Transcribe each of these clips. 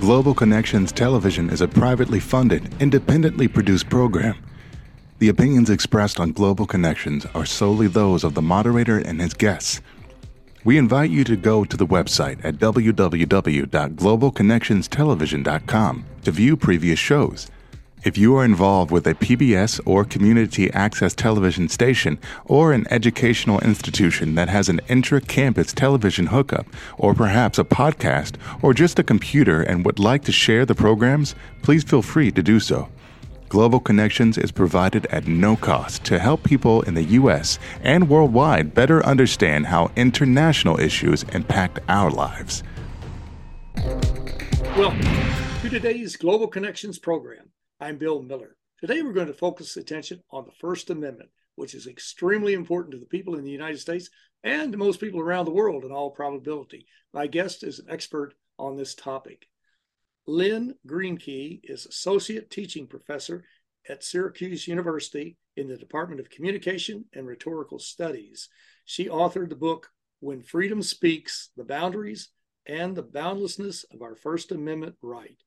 Global Connections Television is a privately funded, independently produced program. The opinions expressed on Global Connections are solely those of the moderator and his guests. We invite you to go to the website at www.globalconnectionstelevision.com to view previous shows. If you are involved with a PBS or community access television station or an educational institution that has an intra campus television hookup, or perhaps a podcast, or just a computer and would like to share the programs, please feel free to do so. Global Connections is provided at no cost to help people in the U.S. and worldwide better understand how international issues impact our lives. Welcome to today's Global Connections program. I'm Bill Miller. Today we're going to focus attention on the First Amendment, which is extremely important to the people in the United States and to most people around the world in all probability. My guest is an expert on this topic. Lynn Greenky is Associate Teaching Professor at Syracuse University in the Department of Communication and Rhetorical Studies. She authored the book When Freedom Speaks The Boundaries and the Boundlessness of Our First Amendment Right.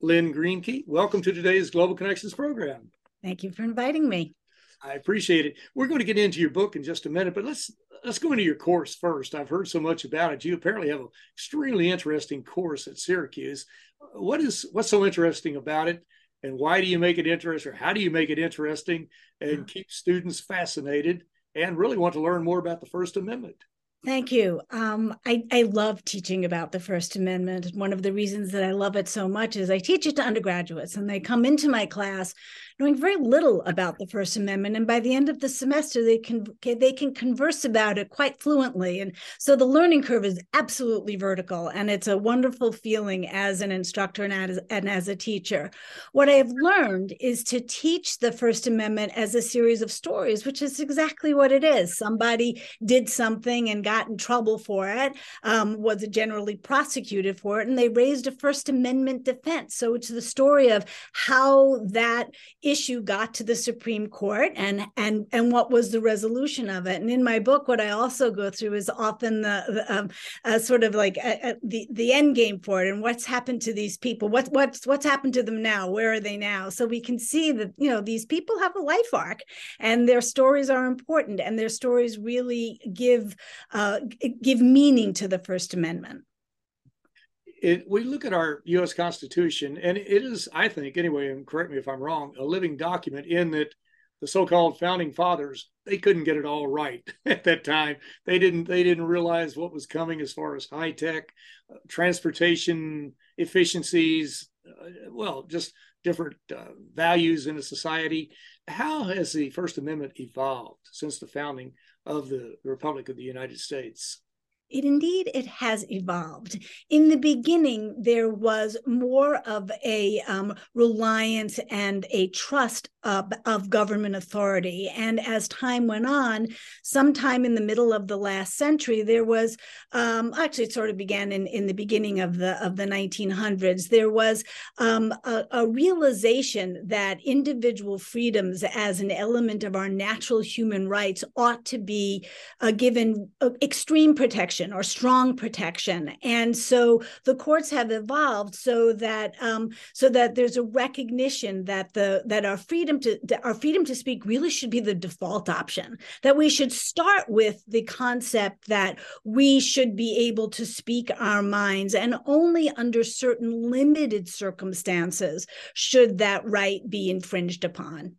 Lynn Greenky, welcome to today's Global Connections program. Thank you for inviting me. I appreciate it. We're going to get into your book in just a minute, but let's let's go into your course first. I've heard so much about it. You apparently have an extremely interesting course at Syracuse. What is what's so interesting about it, and why do you make it interesting, or how do you make it interesting and mm. keep students fascinated and really want to learn more about the First Amendment? Thank you. Um, I, I love teaching about the First Amendment. One of the reasons that I love it so much is I teach it to undergraduates, and they come into my class knowing very little about the First Amendment, and by the end of the semester, they can they can converse about it quite fluently. And so the learning curve is absolutely vertical, and it's a wonderful feeling as an instructor and as, and as a teacher. What I have learned is to teach the First Amendment as a series of stories, which is exactly what it is. Somebody did something and got in trouble for it, um, was generally prosecuted for it, and they raised a First Amendment defense. So it's the story of how that issue got to the Supreme Court and and and what was the resolution of it. And in my book, what I also go through is often the, the um, uh, sort of like uh, uh, the the end game for it and what's happened to these people. What what's what's happened to them now? Where are they now? So we can see that you know these people have a life arc, and their stories are important, and their stories really give uh, give meaning to the First Amendment. It, we look at our U.S. Constitution, and it is, I think, anyway, and correct me if I'm wrong, a living document in that the so-called founding fathers they couldn't get it all right at that time. They didn't they didn't realize what was coming as far as high tech, uh, transportation efficiencies, uh, well, just different uh, values in a society. How has the First Amendment evolved since the founding of the Republic of the United States? It indeed it has evolved. In the beginning there was more of a um, reliance and a trust of, of, government authority. And as time went on sometime in the middle of the last century there was um, actually it sort of began in, in the beginning of the of the 1900s there was um, a, a realization that individual freedoms as an element of our natural human rights ought to be uh, given uh, extreme protection protection or strong protection. And so the courts have evolved so that um, so that there's a recognition that the that our freedom to our freedom to speak really should be the default option that we should start with the concept that we should be able to speak our minds and only under certain limited circumstances should that right be infringed upon.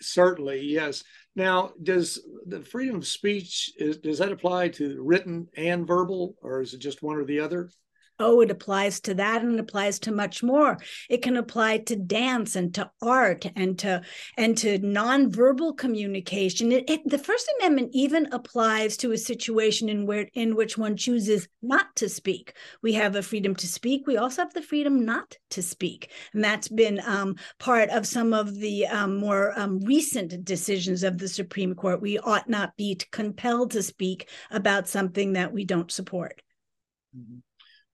Certainly yes now, does the freedom of speech is, does that apply to written and verbal, or is it just one or the other? Oh, it applies to that and it applies to much more. It can apply to dance and to art and to and to nonverbal communication. It, it, the First Amendment even applies to a situation in where in which one chooses not to speak. We have a freedom to speak. We also have the freedom not to speak, and that's been um, part of some of the um, more um, recent decisions of the Supreme Court. We ought not be compelled to speak about something that we don't support. Mm-hmm.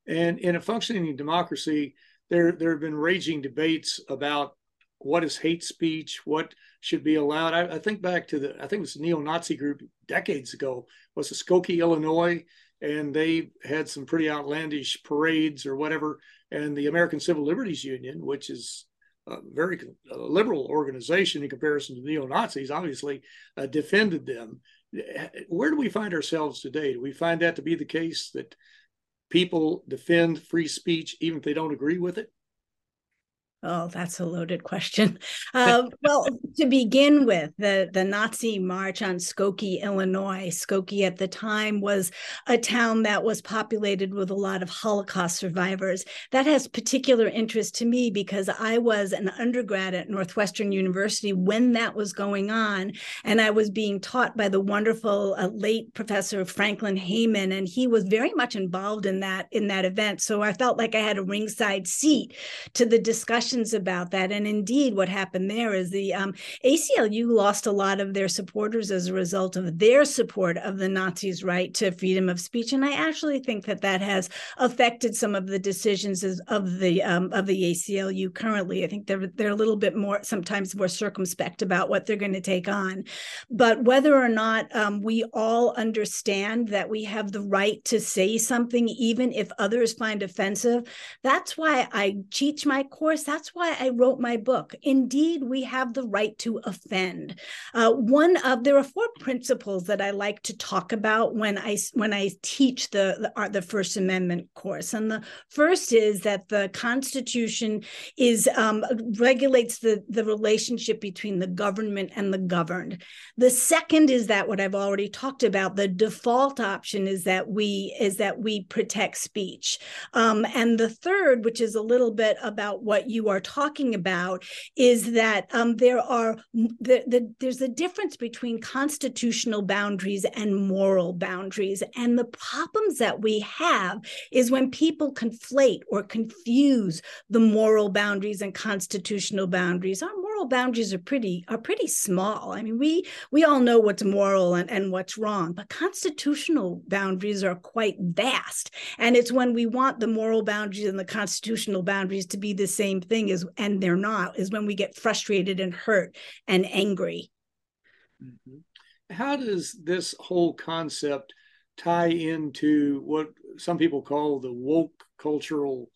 And in a functioning democracy, there there have been raging debates about what is hate speech, what should be allowed. I, I think back to the I think it was neo-Nazi group decades ago was the Skokie, Illinois, and they had some pretty outlandish parades or whatever. And the American Civil Liberties Union, which is a very liberal organization in comparison to neo Nazis, obviously uh, defended them. Where do we find ourselves today? Do we find that to be the case that people defend free speech even if they don't agree with it? Oh, that's a loaded question. Uh, well, to begin with, the, the Nazi march on Skokie, Illinois. Skokie at the time was a town that was populated with a lot of Holocaust survivors. That has particular interest to me because I was an undergrad at Northwestern University when that was going on. And I was being taught by the wonderful uh, late professor Franklyn Haiman. And he was very much involved in that, in that event. So I felt like I had a ringside seat to the discussion questions about that. And indeed, what happened there is the um, ACLU lost a lot of their supporters as a result of their support of the Nazis' right to freedom of speech. And I actually think that that has affected some of the decisions of the um, of the ACLU currently. I think they're they're a little bit more sometimes more circumspect about what they're going to take on. But whether or not um, we all understand that we have the right to say something, even if others find offensive, that's why I teach my course. That's that's why I wrote my book. Indeed, we have the right to offend. Uh, one of there are four principles that I like to talk about when I when I teach the the, uh, the First Amendment course, and the first is that the Constitution is um, regulates the the relationship between the government and the governed. The second is that what I've already talked about. The default option is that we is that we protect speech, um, and the third, which is a little bit about what you are are talking about is that um, there are the, the, there's a difference between constitutional boundaries and moral boundaries. And the problems that we have is when people conflate or confuse the moral boundaries and constitutional boundaries. Our moral boundaries are pretty are pretty small. I mean we we all know what's moral and, and what's wrong but constitutional boundaries are quite vast. And it's when we want the moral boundaries and the constitutional boundaries to be the same thing is and they're not is when we get frustrated and hurt and angry. Mm-hmm. how does this whole concept tie into what some people call the woke cultural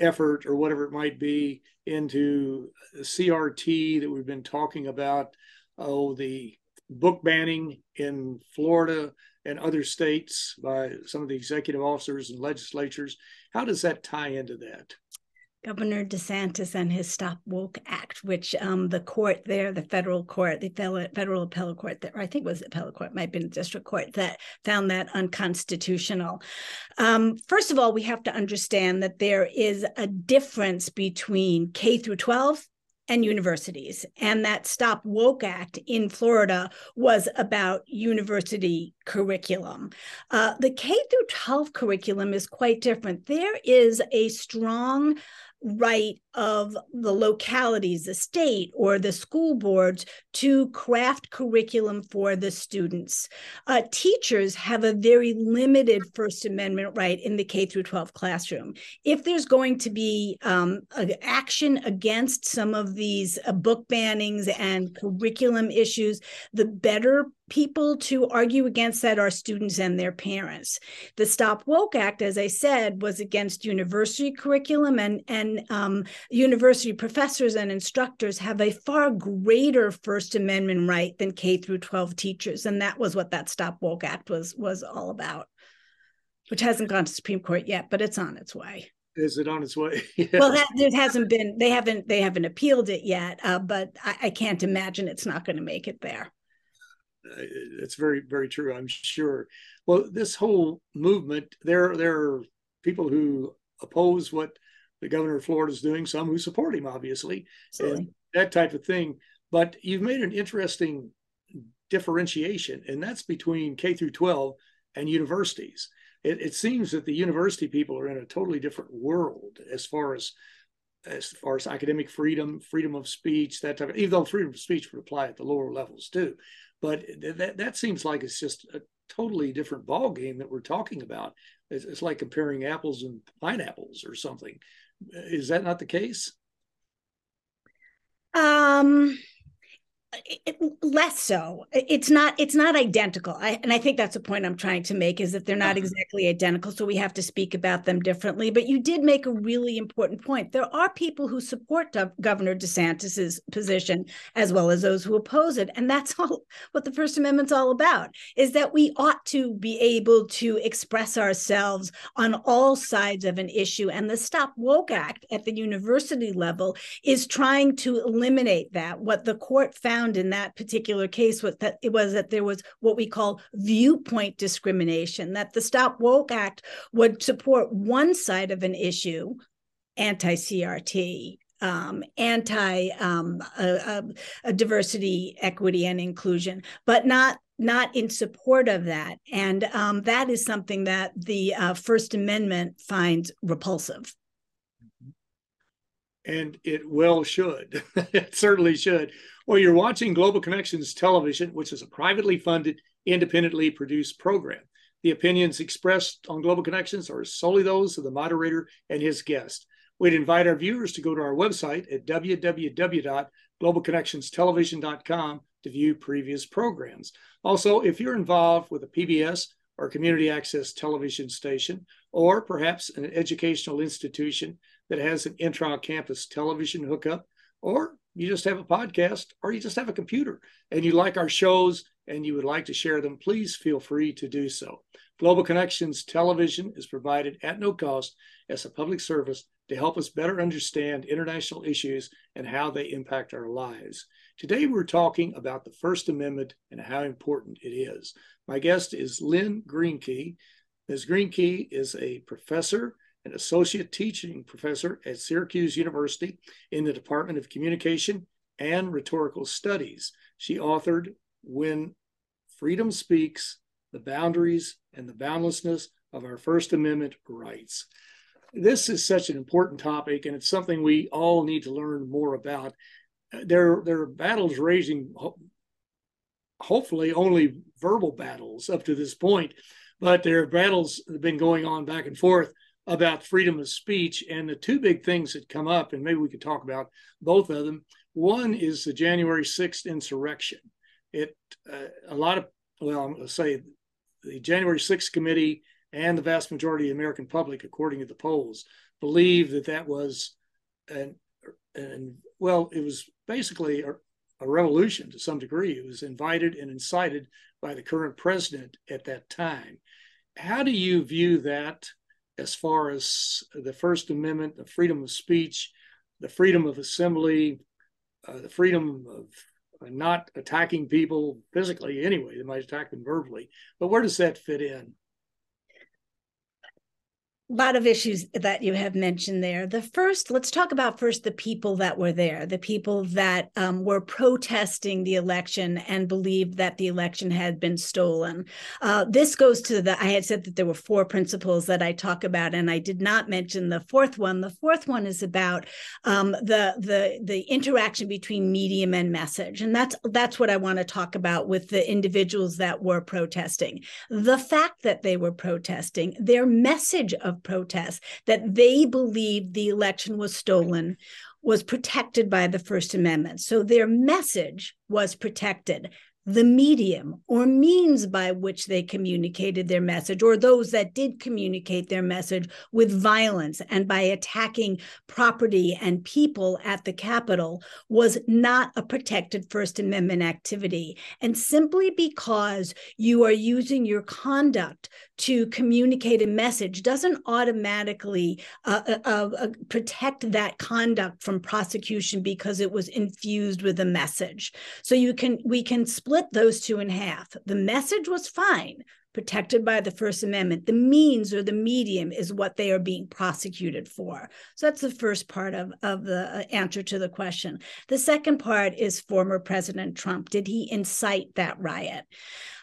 effort or whatever it might be into CRT that we've been talking about. Oh the book banning in Florida and other states by some of the executive officers and legislatures. How does that tie into that Governor DeSantis and his Stop Woke Act, which um, the court there, the federal court, the federal appellate court, that, I think it was the appellate court, might have been the district court, that found that unconstitutional. Um, first of all, we have to understand that there is a difference between K through 12 and universities. And that Stop Woke Act in Florida was about university curriculum. Uh, the K through 12 curriculum is quite different. There is a strong right of the localities, the state, or the school boards to craft curriculum for the students. Uh, teachers have a very limited First Amendment right in the K through 12 classroom. If there's going to be um, action against some of these uh, book bannings and curriculum issues, the better people to argue against that are students and their parents. The Stop Woke Act, as I said, was against university curriculum, and and um, university professors and instructors have a far greater First Amendment right than K through 12 teachers, and that was what that Stop Woke Act was was all about, which hasn't gone to Supreme Court yet, but it's on its way is it on its way? yeah. Well, that, it hasn't been. They haven't. They haven't appealed it yet. Uh, but I, I, can't imagine it's not going to make it there. It's very, very true. I'm sure. Well, this whole movement, there, there are people who oppose what the governor of Florida is doing, some who support him, obviously, and that type of thing. But you've made an interesting differentiation, and that's between K through 12 and universities. It, it seems that the university people are in a totally different world as far as as far as academic freedom, freedom of speech, that type of, even though freedom of speech would apply at the lower levels too. But that that seems like it's just a totally different ball game that we're talking about. It's, it's like comparing apples and pineapples or something. Is that not the case? Um, it, less so. It's not it's not identical. I, and i think that's the point i'm trying to make is that they're not uh-huh. exactly identical so we have to speak about them differently. But you did make a really important point. There are people who support governor desantis's position as well as those who oppose it. And that's all what the first amendment's all about is that we ought to be able to express ourselves on all sides of an issue. And the stop woke act at the university level is trying to eliminate that. What the court found found in that particular case was that it was that there was what we call viewpoint discrimination, that the Stop Woke Act would support one side of an issue, anti CRT, um, anti um, diversity, equity, and inclusion, but not not in support of that. And um, that is something that the uh, First Amendment finds repulsive. And it well should. it certainly should. Well, you're watching Global Connections Television, which is a privately funded, independently produced program. The opinions expressed on Global Connections are solely those of the moderator and his guest. We'd invite our viewers to go to our website at www.globalconnectionstelevision.com to view previous programs. Also, if you're involved with a PBS or community access television station, or perhaps an educational institution that has an intra campus television hookup, or you just have a podcast or you just have a computer and you like our shows and you would like to share them, please feel free to do so. Global Connections Television is provided at no cost as a public service to help us better understand international issues and how they impact our lives. Today, we're talking about the First Amendment and how important it is. My guest is Lynn Greenky. Ms. Greenky is a professor an associate teaching professor at Syracuse University in the Department of Communication and Rhetorical Studies. She authored When Freedom Speaks The Boundaries and the Boundlessness of Our First Amendment Rights. This is such an important topic, and it's something we all need to learn more about. There, there are battles raging, hopefully, only verbal battles up to this point, but there are battles that have been going on back and forth about freedom of speech. And the two big things that come up, and maybe we could talk about both of them. One is the January 6th insurrection. It uh, a lot of well, I'm going to say the January 6th committee and the vast majority of the American public, according to the polls, believe that that was an and well, it was basically a, a revolution to some degree. It was invited and incited by the current president at that time. How do you view that as far as the First Amendment, the freedom of speech, the freedom of assembly, uh, the freedom of not attacking people physically anyway. They might attack them verbally. But where does that fit in? Lot of issues that you have mentioned there. The first, let's talk about first the people that were there, the people that um, were protesting the election and believed that the election had been stolen. Uh, this goes to the, I had said that there were four principles that I talk about, and I did not mention the fourth one. The fourth one is about um, the the the interaction between medium and message, and that's that's what I want to talk about with the individuals that were protesting. The fact that they were protesting, their message of protests that they believed the election was stolen was protected by the First Amendment. So their message was protected the medium or means by which they communicated their message, or those that did communicate their message with violence and by attacking property and people at the Capitol, was not a protected First Amendment activity. And simply because you are using your conduct to communicate a message doesn't automatically uh, uh, uh, uh protect that conduct from prosecution because it was infused with a message. So you can we can split split those two in half. The message was fine, protected by the First Amendment. The means or the medium is what they are being prosecuted for. So that's the first part of, of the uh, answer to the question. The second part is former President Trump. Did he incite that riot?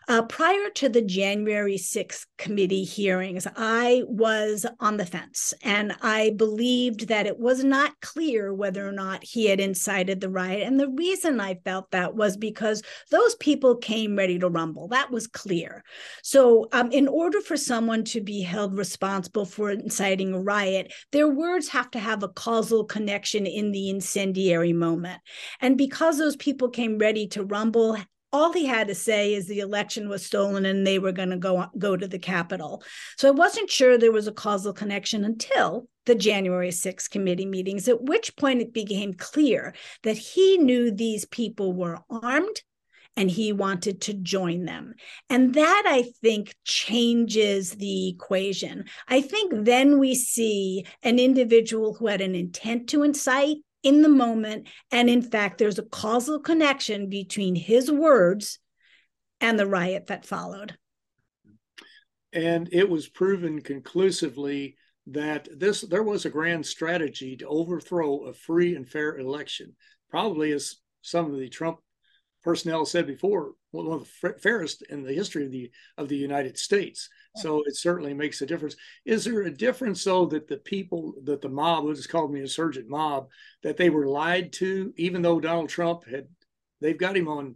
Uh, prior to the January 6th committee hearings, I was on the fence and I believed that it was not clear whether or not he had incited the riot. And the reason I felt that was because those people came ready to rumble. That was clear. So, um, in order for someone to be held responsible for inciting a riot, their words have to have a causal connection in the incendiary moment. And because those people came ready to rumble, all he had to say is the election was stolen and they were going to go go to the Capitol. So I wasn't sure there was a causal connection until the January 6th committee meetings, at which point it became clear that he knew these people were armed and he wanted to join them. And that I think changes the equation. I think then we see an individual who had an intent to incite in the moment. And in fact, there's a causal connection between his words and the riot that followed. And it was proven conclusively that this there was a grand strategy to overthrow a free and fair election. Probably as some of the Trump personnel said before, one of the fairest in the history of the of the United States. So it certainly makes a difference. Is there a difference though that the people that the mob, what is called the insurgent mob, that they were lied to, even though Donald Trump had they've got him on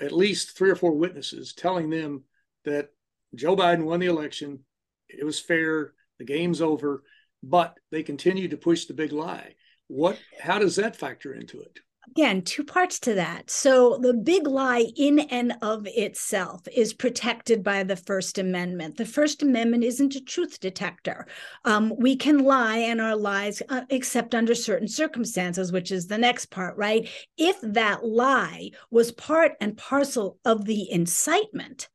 at least three or four witnesses telling them that Joe Biden won the election, it was fair, the game's over, but they continue to push the big lie. What how does that factor into it? Again, two parts to that. So the big lie in and of itself is protected by the First Amendment. The First Amendment isn't a truth detector. Um, we can lie and our lies, uh, except under certain circumstances, which is the next part, right? If that lie was part and parcel of the incitement,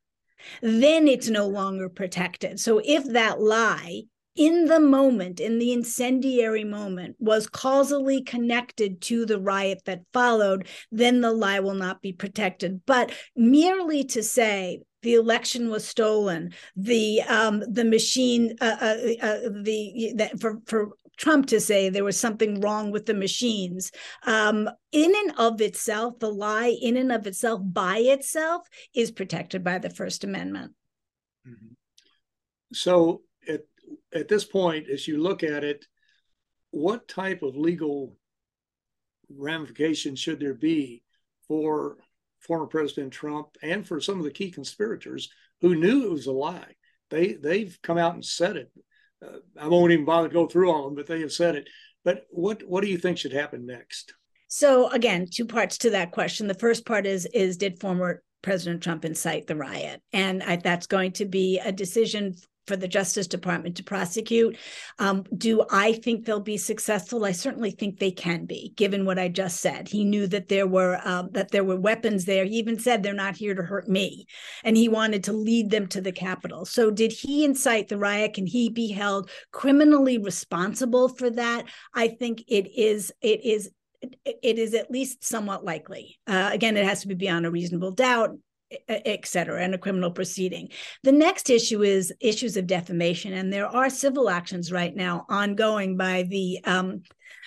then it's no longer protected. So if that lie in the moment, in the incendiary moment, was causally connected to the riot that followed, then the lie will not be protected. But merely to say, the election was stolen. The um, the machine uh, uh, uh, the that for for Trump to say there was something wrong with the machines. Um, in and of itself, the lie in and of itself by itself is protected by the First Amendment. Mm-hmm. So at this point, as you look at it, what type of legal ramifications should there be for former President Trump and for some of the key conspirators who knew it was a lie? They they've come out and said it. Uh, I won't even bother to go through all of them, but they have said it. But what what do you think should happen next? So again, two parts to that question. The first part is is did former President Trump incite the riot? And I, that's going to be a decision for the Justice Department to prosecute. Um, do I think they'll be successful? I certainly think they can be, given what I just said. He knew that there were um, that there were weapons there. He even said they're not here to hurt me, and he wanted to lead them to the Capitol. So, did he incite the riot? Can he be held criminally responsible for that? I think it is. It is it is at least somewhat likely. Uh, again, it has to be beyond a reasonable doubt et cetera, and a criminal proceeding. The next issue is issues of defamation, and there are civil actions right now ongoing by the um,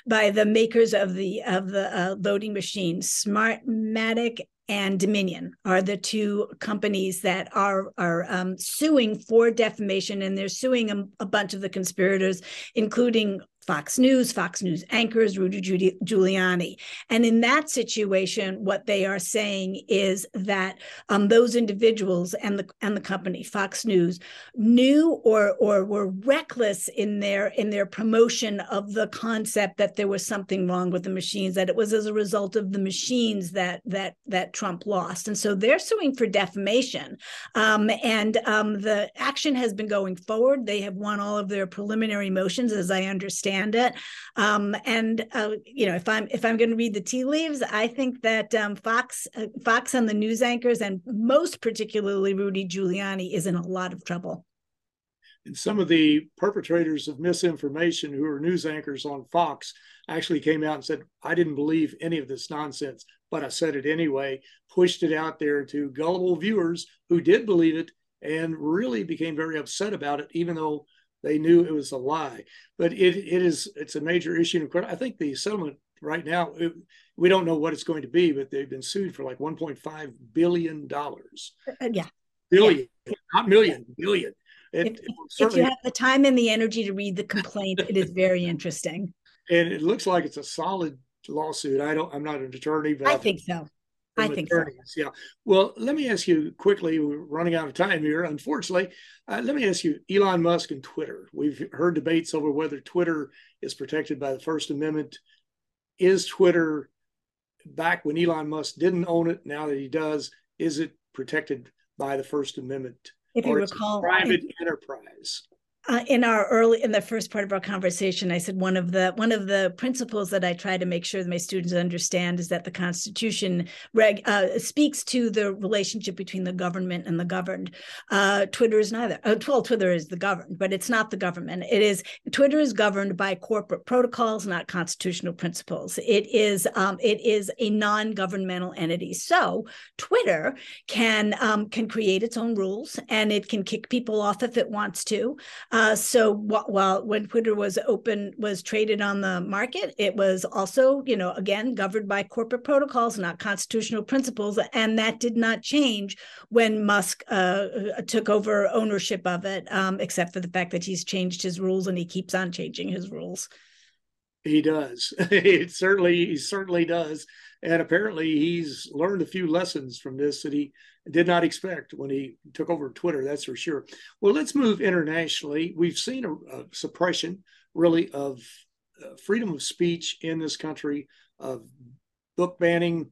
by the makers of the of the uh, voting machines, Smartmatic and Dominion are the two companies that are are um, suing for defamation, and they're suing a, a, bunch of the conspirators, including Fox News, Fox News anchors, Rudy Giuliani. And in that situation, what they are saying is that um, those individuals and the and the company, Fox News, knew or or were reckless in their in their promotion of the concept that there was something wrong with the machines, that it was as a result of the machines that that that Trump lost. And so they're suing for defamation. Um, and um, the action has been going forward. They have won all of their preliminary motions, as I understand understand it. Um, and uh, you know, if I'm if I'm going to read the tea leaves, I think that um, Fox uh, Fox and the news anchors, and most particularly Rudy Giuliani, is in a lot of trouble. And some of the perpetrators of misinformation, who are news anchors on Fox, actually came out and said, "I didn't believe any of this nonsense, but I said it anyway." Pushed it out there to gullible viewers who did believe it and really became very upset about it, even though they knew it was a lie. But it it is it's a major issue in court. I think the settlement right now it, we don't know what it's going to be, but they've been sued for like 1.5 billion dollars. Uh, yeah. billion, yeah. not million, billion. It, if, if you have the time and the energy to read the complaint, it is very interesting. And it looks like it's a solid lawsuit. I don't. I'm not an attorney, but I think so. I think so. Yeah. Well, let me ask you quickly. We're running out of time here, unfortunately. Uh, let me ask you, Elon Musk and Twitter. We've heard debates over whether Twitter is protected by the First Amendment. Is Twitter back when Elon Musk didn't own it? Now that he does, is it protected by the First Amendment? If you recall, private enterprise uh, in our early in the first part of our conversation i said one of the one of the principles that i try to make sure that my students understand is that the constitution reg, uh, speaks to the relationship between the government and the governed. Uh, twitter is neither uh, well twitter is the governed but it's not the government. It is twitter is governed by corporate protocols not constitutional principles. It is um, it is a non-governmental entity. So twitter can um, can create its own rules and it can kick people off if it wants to uh, so while when Twitter was open, was traded on the market, it was also, you know, again governed by corporate protocols, not constitutional principles, and that did not change when Musk uh, uh, took over ownership of it, um, except for the fact that he's changed his rules and he keeps on changing his rules. He does. it certainly, he certainly does. And apparently, he's learned a few lessons from this that he did not expect when he took over Twitter. That's for sure. Well, let's move internationally. We've seen a, a suppression, really, of uh, freedom of speech in this country, of book banning,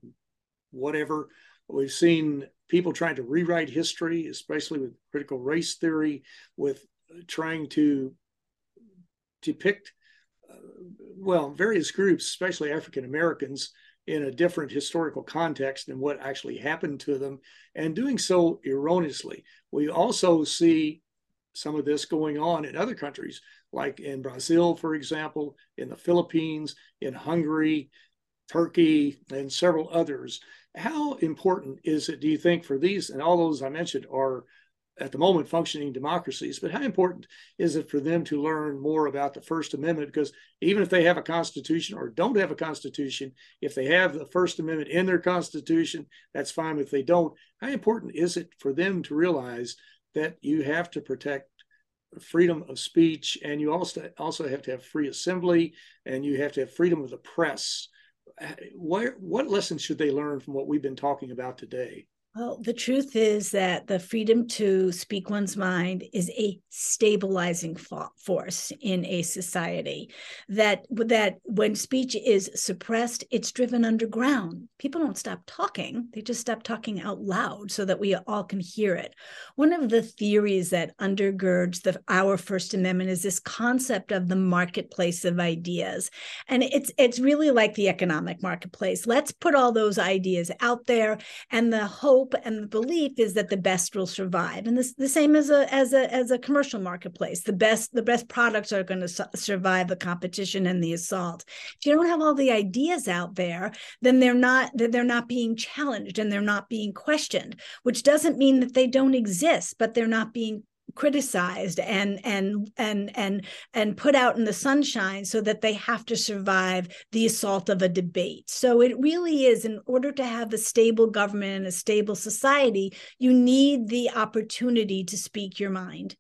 whatever. We've seen people trying to rewrite history, especially with critical race theory, with trying to depict, uh, well, various groups, especially African Americans, in a different historical context than what actually happened to them, and doing so erroneously. We also see some of this going on in other countries, like in Brazil, for example, in the Philippines, in Hungary, Turkey, and several others. How important is it, do you think, for these and all those I mentioned are at the moment functioning democracies, but how important is it for them to learn more about the First Amendment? Because even if they have a constitution or don't have a constitution, if they have the First Amendment in their constitution, that's fine. If they don't, how important is it for them to realize that you have to protect freedom of speech and you also also have to have free assembly and you have to have freedom of the press? What, what lessons should they learn from what we've been talking about today? Well, the truth is that the freedom to speak one's mind is a stabilizing force in a society. That that when speech is suppressed, it's driven underground. People don't stop talking; they just stop talking out loud so that we all can hear it. One of the theories that undergirds the our First Amendment is this concept of the marketplace of ideas, and it's it's really like the economic marketplace. Let's put all those ideas out there, and the hope hope and the belief is that the best will survive. And this the same as a as a as a commercial marketplace the best the best products are going to su- survive the competition and the assault. If you don't have all the ideas out there then they're not they're not being challenged and they're not being questioned which doesn't mean that they don't exist but they're not being criticized and and and and and put out in the sunshine so that they have to survive the assault of a debate. So it really is in order to have a stable government and a stable society you need the opportunity to speak your mind.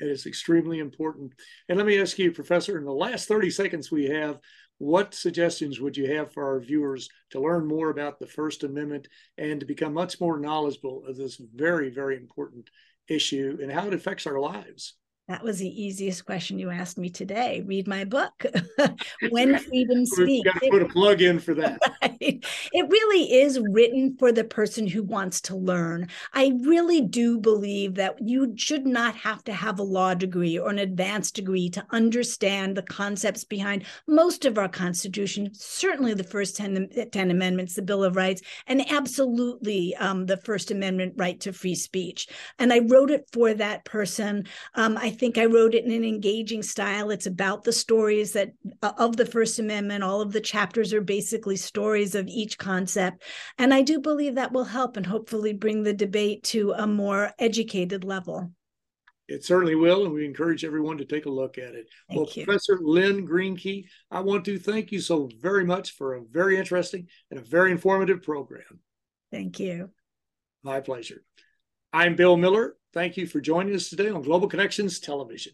It is extremely important. And let me ask you professor in the last 30 seconds we have what suggestions would you have for our viewers to learn more about the First Amendment and to become much more knowledgeable of this very, very important issue and how it affects our lives. That was the easiest question you asked me today. Read my book, When Freedom Speaks. Got to put a plug in for that. It really is written for the person who wants to learn. I really do believe that you should not have to have a law degree or an advanced degree to understand the concepts behind most of our Constitution, certainly the first 10, 10 amendments, the Bill of Rights, and absolutely um, the First Amendment right to free speech. And I wrote it for that person. Um, I think I wrote it in an engaging style. It's about the stories that uh, of the First Amendment. All of the chapters are basically stories of each concept. And I do believe that will help and hopefully bring the debate to a more educated level. It certainly will, and we encourage everyone to take a look at it. Thank well, you. Professor Lynn Greenky, I want to thank you so very much for a very interesting and a very informative program. Thank you. My pleasure. I'm Bill Miller. Thank you for joining us today on Global Connections Television.